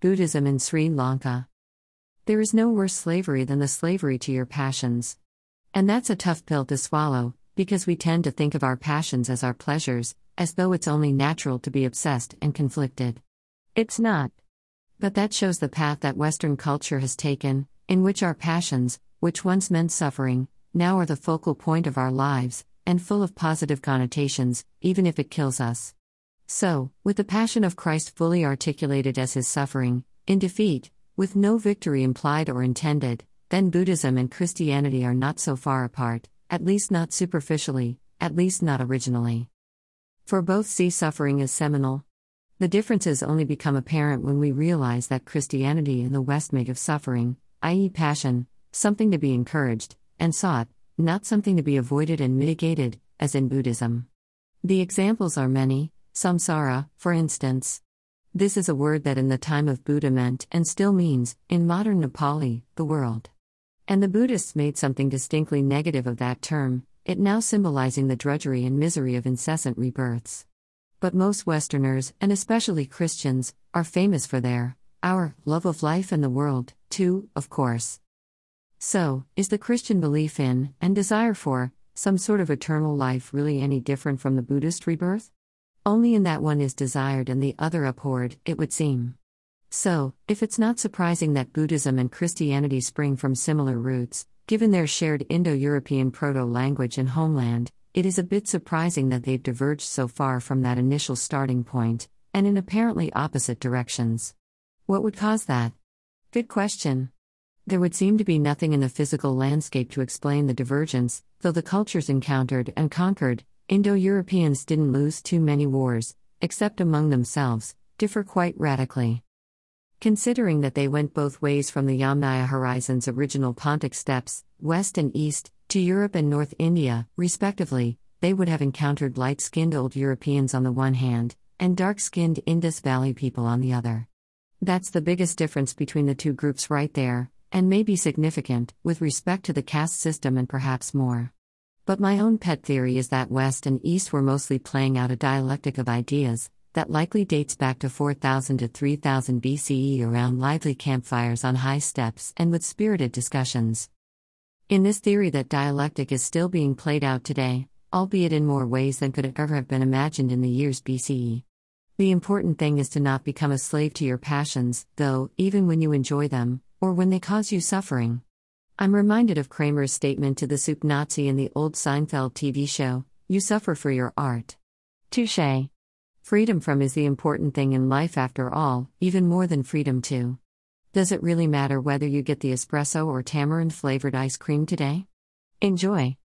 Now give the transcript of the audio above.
Buddhism in Sri Lanka. There is no worse slavery than the slavery to your passions. And that's a tough pill to swallow, because we tend to think of our passions as our pleasures, as though it's only natural to be obsessed and conflicted. It's not. But that shows the path that Western culture has taken, in which our passions, which once meant suffering, now are the focal point of our lives, and full of positive connotations, even if it kills us. So, with the passion of Christ fully articulated as his suffering, in defeat, with no victory implied or intended, then Buddhism and Christianity are not so far apart, at least not superficially, at least not originally. For both see suffering as seminal. The differences only become apparent when we realize that Christianity and the West make of suffering, i.e., passion, something to be encouraged and sought, not something to be avoided and mitigated, as in Buddhism. The examples are many, Samsara, for instance. This is a word that in the time of Buddha meant and still means, in modern Nepali, the world. And the Buddhists made something distinctly negative of that term, it now symbolizing the drudgery and misery of incessant rebirths. But most Westerners, and especially Christians, are famous for their, our, love of life and the world, too, of course. So, is the Christian belief in, and desire for, some sort of eternal life really any different from the Buddhist rebirth? Only in that one is desired and the other abhorred, it would seem. So, if it's not surprising that Buddhism and Christianity spring from similar roots, given their shared Indo European proto language and homeland, it is a bit surprising that they've diverged so far from that initial starting point, and in apparently opposite directions. What would cause that? Good question. There would seem to be nothing in the physical landscape to explain the divergence, though the cultures encountered and conquered, Indo Europeans didn't lose too many wars, except among themselves, differ quite radically. Considering that they went both ways from the Yamnaya horizon's original Pontic steppes, west and east, to Europe and North India, respectively, they would have encountered light skinned old Europeans on the one hand, and dark skinned Indus Valley people on the other. That's the biggest difference between the two groups right there, and may be significant, with respect to the caste system and perhaps more. But my own pet theory is that West and East were mostly playing out a dialectic of ideas that likely dates back to 4000 to 3000 BCE around lively campfires on high steppes and with spirited discussions. In this theory, that dialectic is still being played out today, albeit in more ways than could ever have been imagined in the years BCE. The important thing is to not become a slave to your passions, though, even when you enjoy them, or when they cause you suffering. I'm reminded of Kramer's statement to the soup Nazi in the old Seinfeld TV show You suffer for your art. Touche. Freedom from is the important thing in life after all, even more than freedom to. Does it really matter whether you get the espresso or tamarind flavored ice cream today? Enjoy.